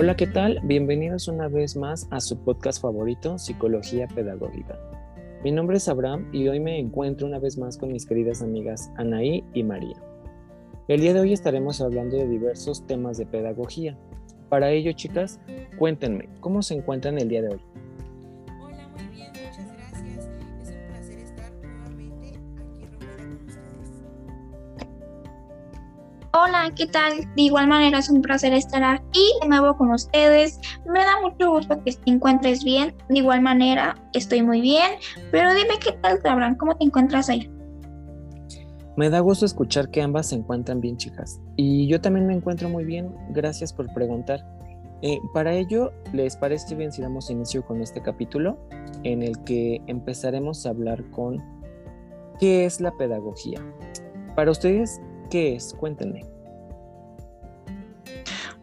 Hola, ¿qué tal? Bienvenidos una vez más a su podcast favorito, Psicología Pedagógica. Mi nombre es Abraham y hoy me encuentro una vez más con mis queridas amigas Anaí y María. El día de hoy estaremos hablando de diversos temas de pedagogía. Para ello, chicas, cuéntenme, ¿cómo se encuentran el día de hoy? Hola, ¿qué tal? De igual manera es un placer estar aquí de nuevo con ustedes. Me da mucho gusto que te encuentres bien. De igual manera estoy muy bien. Pero dime qué tal, Abraham, ¿cómo te encuentras ahí? Me da gusto escuchar que ambas se encuentran bien, chicas. Y yo también me encuentro muy bien. Gracias por preguntar. Eh, para ello, ¿les parece bien si damos inicio con este capítulo en el que empezaremos a hablar con qué es la pedagogía? Para ustedes, ¿Qué es? Cuéntenme.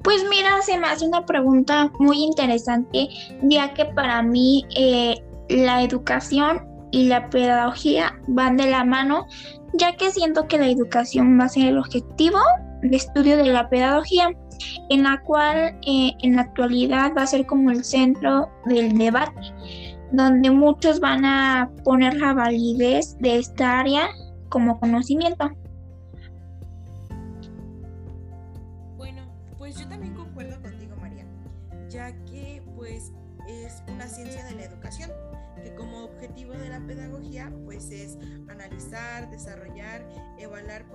Pues mira, se me hace una pregunta muy interesante, ya que para mí eh, la educación y la pedagogía van de la mano, ya que siento que la educación va a ser el objetivo de estudio de la pedagogía, en la cual eh, en la actualidad va a ser como el centro del debate, donde muchos van a poner la validez de esta área como conocimiento.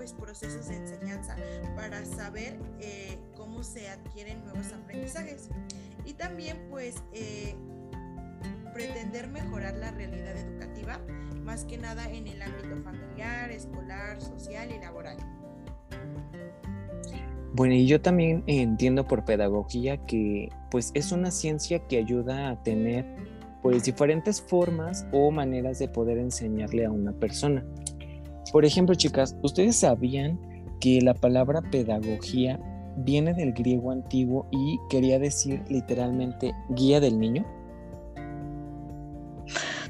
Pues procesos de enseñanza para saber eh, cómo se adquieren nuevos aprendizajes y también pues eh, pretender mejorar la realidad educativa más que nada en el ámbito familiar, escolar, social y laboral. Bueno, y yo también entiendo por pedagogía que pues es una ciencia que ayuda a tener pues diferentes formas o maneras de poder enseñarle a una persona. Por ejemplo, chicas, ¿ustedes sabían que la palabra pedagogía viene del griego antiguo y quería decir literalmente guía del niño?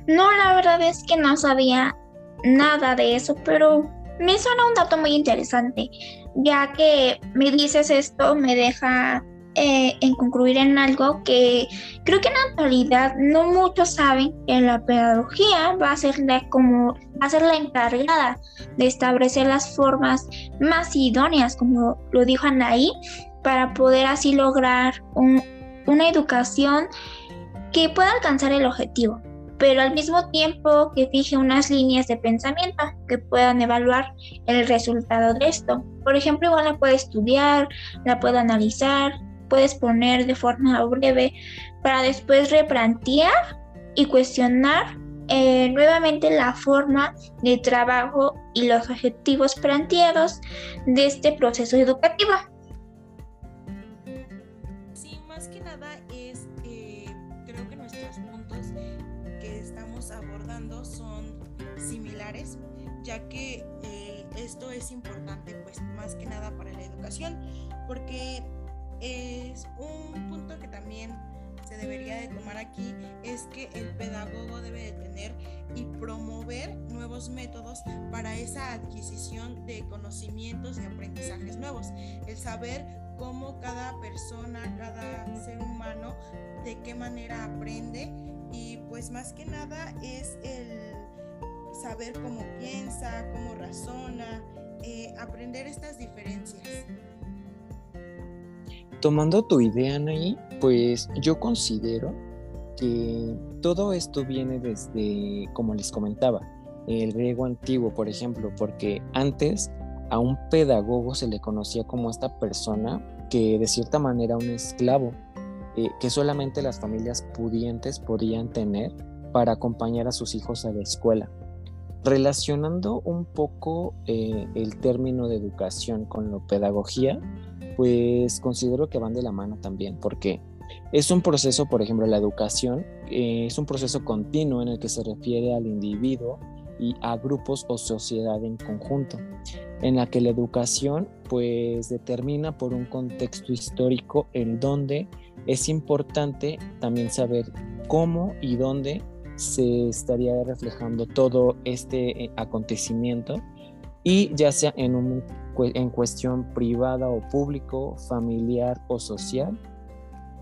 No, la verdad es que no sabía nada de eso, pero me suena un dato muy interesante, ya que me dices esto, me deja eh, en concluir en algo que creo que en la actualidad no muchos saben que la pedagogía va a ser la, como, va a ser la encargada de establecer las formas más idóneas, como lo dijo Anaí, para poder así lograr una educación que pueda alcanzar el objetivo, pero al mismo tiempo que fije unas líneas de pensamiento que puedan evaluar el resultado de esto. Por ejemplo, igual la puede estudiar, la puede analizar, puedes poner de forma breve para después replantear y cuestionar eh, nuevamente la forma de trabajo y los objetivos planteados de este proceso educativo. Sí, más que nada es, eh, creo que nuestros puntos que estamos abordando son similares, ya que eh, esto es importante, pues más que nada para la educación, porque es un punto que también se debería de tomar aquí es que el pedagogo debe de tener y promover nuevos métodos para esa adquisición de conocimientos y aprendizajes nuevos. El saber cómo cada persona, cada ser humano, de qué manera aprende y pues más que nada es el saber cómo piensa, cómo razona, eh, aprender estas diferencias. Tomando tu idea, Anaí, pues yo considero que todo esto viene desde, como les comentaba, el griego antiguo, por ejemplo, porque antes a un pedagogo se le conocía como esta persona que de cierta manera un esclavo, eh, que solamente las familias pudientes podían tener para acompañar a sus hijos a la escuela. Relacionando un poco eh, el término de educación con la pedagogía, pues considero que van de la mano también, porque es un proceso, por ejemplo, la educación eh, es un proceso continuo en el que se refiere al individuo y a grupos o sociedad en conjunto, en la que la educación pues determina por un contexto histórico en donde es importante también saber cómo y dónde se estaría reflejando todo este eh, acontecimiento y ya sea en, un, en cuestión privada o público, familiar o social,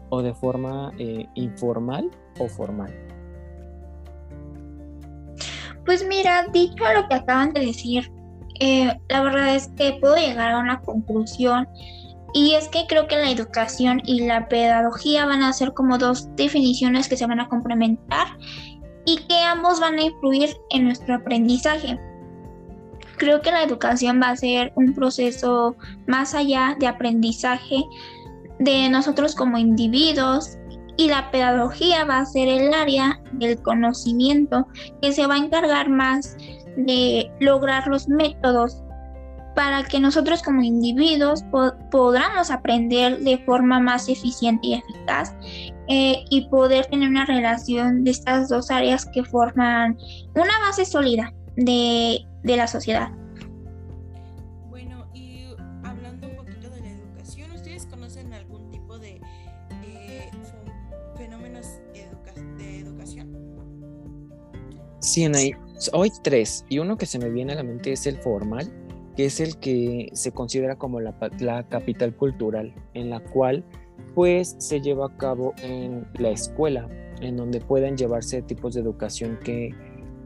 o de forma eh, informal o formal? Pues mira, dicho lo que acaban de decir, eh, la verdad es que puedo llegar a una conclusión y es que creo que la educación y la pedagogía van a ser como dos definiciones que se van a complementar y que ambos van a influir en nuestro aprendizaje. Creo que la educación va a ser un proceso más allá de aprendizaje de nosotros como individuos y la pedagogía va a ser el área del conocimiento que se va a encargar más de lograr los métodos para que nosotros como individuos podamos aprender de forma más eficiente y eficaz eh, y poder tener una relación de estas dos áreas que forman una base sólida de, de la sociedad. Sí, Anaí. Hoy tres, y uno que se me viene a la mente es el formal, que es el que se considera como la, la capital cultural, en la cual pues se lleva a cabo en la escuela, en donde pueden llevarse tipos de educación que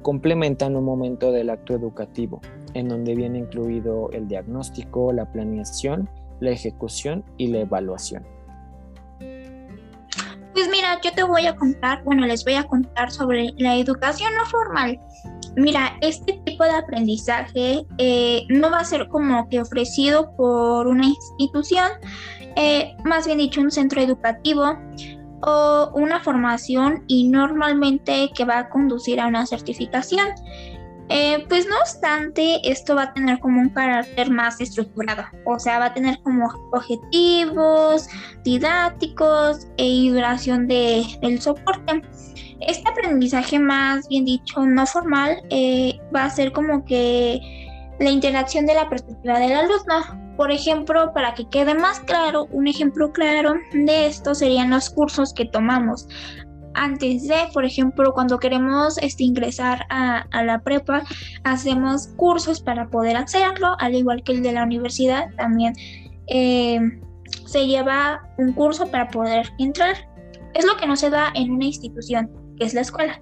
complementan un momento del acto educativo, en donde viene incluido el diagnóstico, la planeación, la ejecución y la evaluación. Pues mira, yo te voy a contar, bueno, les voy a contar sobre la educación no formal. Mira, este tipo de aprendizaje eh, no va a ser como que ofrecido por una institución, eh, más bien dicho un centro educativo o una formación y normalmente que va a conducir a una certificación. Eh, pues no obstante, esto va a tener como un carácter más estructurado, o sea, va a tener como objetivos didácticos e duración de, del soporte. Este aprendizaje más bien dicho no formal eh, va a ser como que la interacción de la perspectiva del alumno. Por ejemplo, para que quede más claro, un ejemplo claro de esto serían los cursos que tomamos. Antes de, por ejemplo, cuando queremos este, ingresar a, la prepa, hacemos cursos para poder hacerlo, al igual que el de la universidad, también eh, se lleva un curso para poder entrar. Es lo que no se da en una institución, que es la escuela.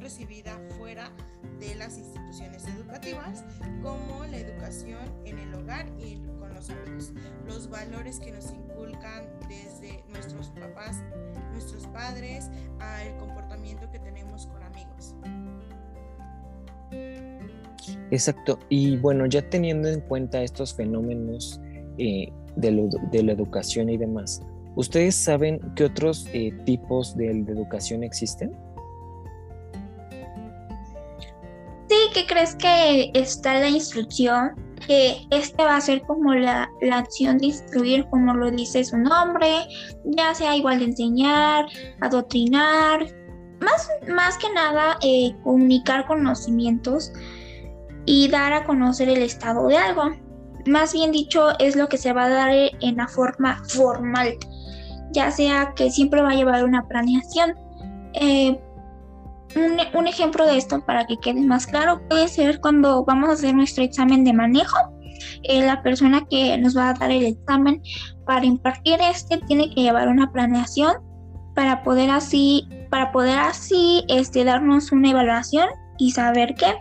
Recibida fuera de las instituciones educativas, como la educación en el hogar y con los amigos. Los valores que nos inculcan desde nuestros papás, nuestros padres, al comportamiento que tenemos con amigos. Exacto. Y bueno, ya teniendo en cuenta estos fenómenos eh, de, la educación y demás, ¿ustedes saben qué otros eh, tipos de, educación existen? Que crees que está la instrucción, que este va a ser como la, acción de instruir, como lo dice su nombre, ya sea igual de enseñar, adoctrinar, más, más que nada eh, comunicar conocimientos y dar a conocer el estado de algo. Más bien dicho, es lo que se va a dar en la forma formal, ya sea que siempre va a llevar una planeación. Eh, un, ejemplo de esto, para que quede más claro, puede ser cuando vamos a hacer nuestro examen de manejo. Eh, la persona que nos va a dar el examen para impartir este tiene que llevar una planeación para poder así, para poder así este, darnos una evaluación y saber qué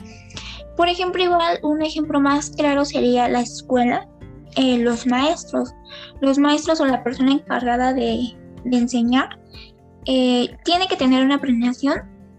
por ejemplo, igual un ejemplo más claro sería la escuela, eh, los maestros. Los maestros o la persona encargada de, enseñar eh, tiene que tener una planeación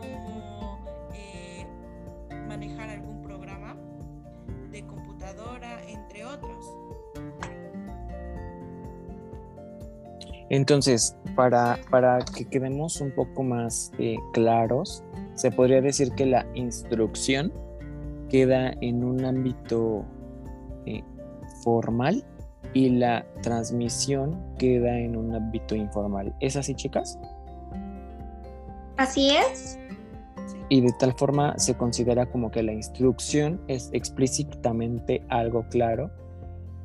cómo eh, manejar algún programa de computadora, entre otros. Entonces, para, para que quedemos un poco más eh, claros, se podría decir que la instrucción queda en un ámbito eh, formal y la transmisión queda en un ámbito informal. ¿Es así, chicas? Así es. Y de tal forma se considera como que la instrucción es explícitamente algo claro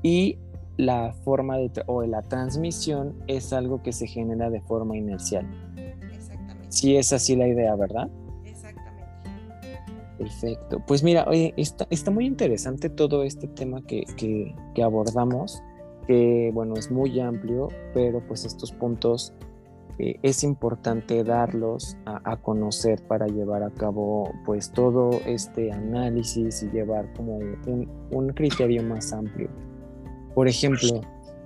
y la forma de o la transmisión es algo que se genera de forma inercial. Exactamente. Sí es así la idea, ¿verdad? Exactamente. Perfecto. Pues mira, oye, está, está muy interesante todo este tema que, que, que abordamos, que bueno, es muy amplio, pero pues estos puntos eh, es importante darlos a, a, conocer para llevar a cabo pues todo este análisis y llevar como un, un criterio más amplio. Por ejemplo,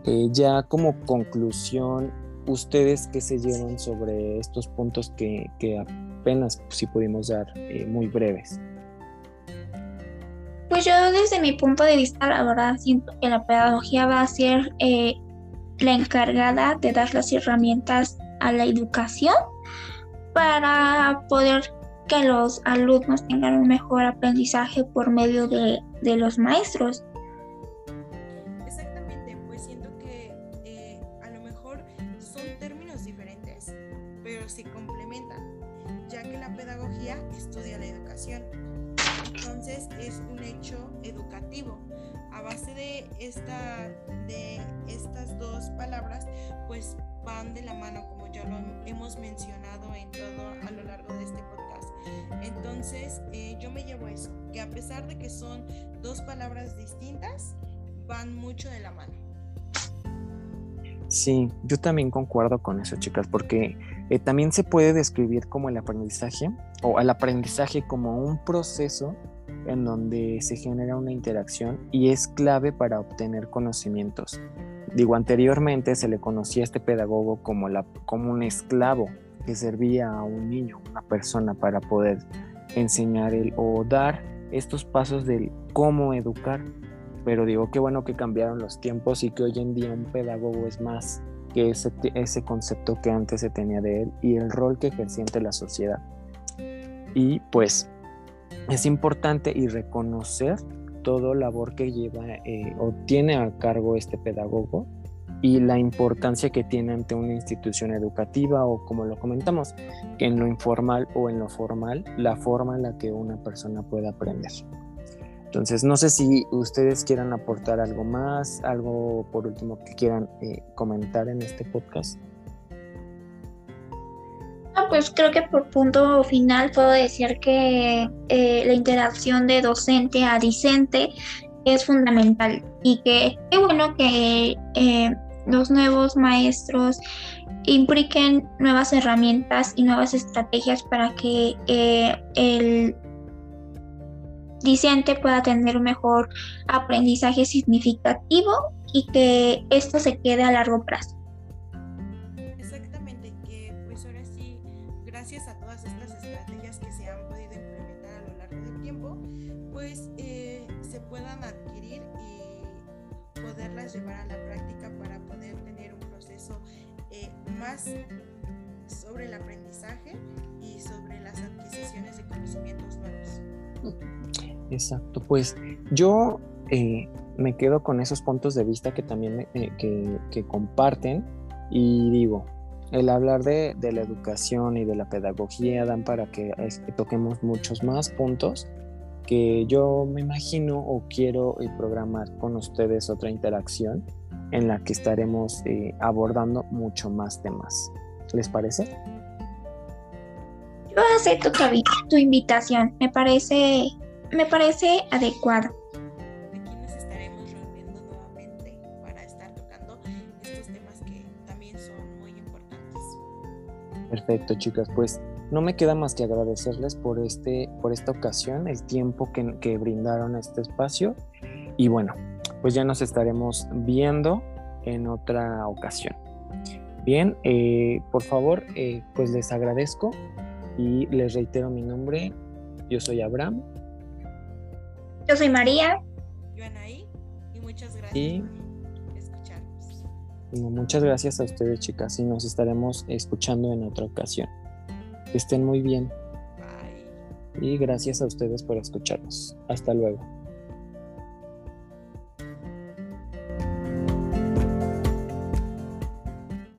eh, ya como conclusión, ¿ustedes qué se llevan sobre estos puntos que, que apenas si pudimos dar eh, muy breves? Pues yo desde mi punto de vista, la verdad, siento que la pedagogía va a ser eh, la encargada de dar las herramientas a la educación para poder que los alumnos tengan un mejor aprendizaje por medio de, de los maestros. Exactamente, pues siento que eh, a lo mejor son términos diferentes, pero se complementan, ya que la pedagogía estudia la educación. Entonces es un hecho educativo. A base de, esta, de estas dos palabras, pues van de la mano, ya lo hemos mencionado en todo a lo largo de este podcast. Entonces, eh, yo me llevo eso, que a pesar de que son dos palabras distintas, van mucho de la mano. Sí, yo también concuerdo con eso, chicas, porque eh, también se puede describir como el aprendizaje o el aprendizaje como un proceso en donde se genera una interacción y es clave para obtener conocimientos. Digo, anteriormente se le conocía a este pedagogo como, la, como un esclavo que servía a un niño, una persona para poder enseñar el, o dar estos pasos del cómo educar. Pero digo, qué bueno que cambiaron los tiempos y que hoy en día un pedagogo es más que ese, ese concepto que antes se tenía de él y el rol que ejercía ante la sociedad. Y pues es importante y reconocer todo labor que lleva eh, o tiene a cargo este pedagogo y la importancia que tiene ante una institución educativa o como lo comentamos, que en lo informal o en lo formal, la forma en la que una persona puede aprender. Entonces, no sé si ustedes quieran aportar algo más, algo por último que quieran eh, comentar en este podcast. Pues creo que por punto final puedo decir que eh, la interacción de docente a discente es fundamental y que qué bueno que eh, los nuevos maestros impliquen nuevas herramientas y nuevas estrategias para que eh, el discente pueda tener un mejor aprendizaje significativo y que esto se quede a largo plazo. Poderlas llevar a la práctica para poder tener un proceso eh, más sobre el aprendizaje y sobre las adquisiciones de conocimientos nuevos. Exacto, pues yo eh, me quedo con esos puntos de vista que también eh, que, que, comparten y digo, el hablar de, de, la educación y de la pedagogía dan para que, es, que toquemos muchos más puntos que yo me imagino o quiero eh, programar con ustedes otra interacción en la que estaremos eh, abordando mucho más temas. ¿Les parece? Yo acepto tu, tu invitación, me parece me parece adecuado. Aquí nos estaremos reuniendo nuevamente para estar tocando estos temas que también son muy importantes. Perfecto, chicas. Pues no me queda más que agradecerles por, este, por esta ocasión, el tiempo que, que brindaron a este espacio. Y bueno, pues ya nos estaremos viendo en otra ocasión. Bien, eh, por favor, eh, pues les agradezco y les reitero mi nombre. Yo soy Abraham yo soy María. Yo Anaí. Y muchas gracias y, por escucharnos. Muchas gracias a ustedes, chicas, y nos estaremos escuchando en otra ocasión. Que estén muy bien. Bye. Y gracias a ustedes por escucharnos. Hasta luego.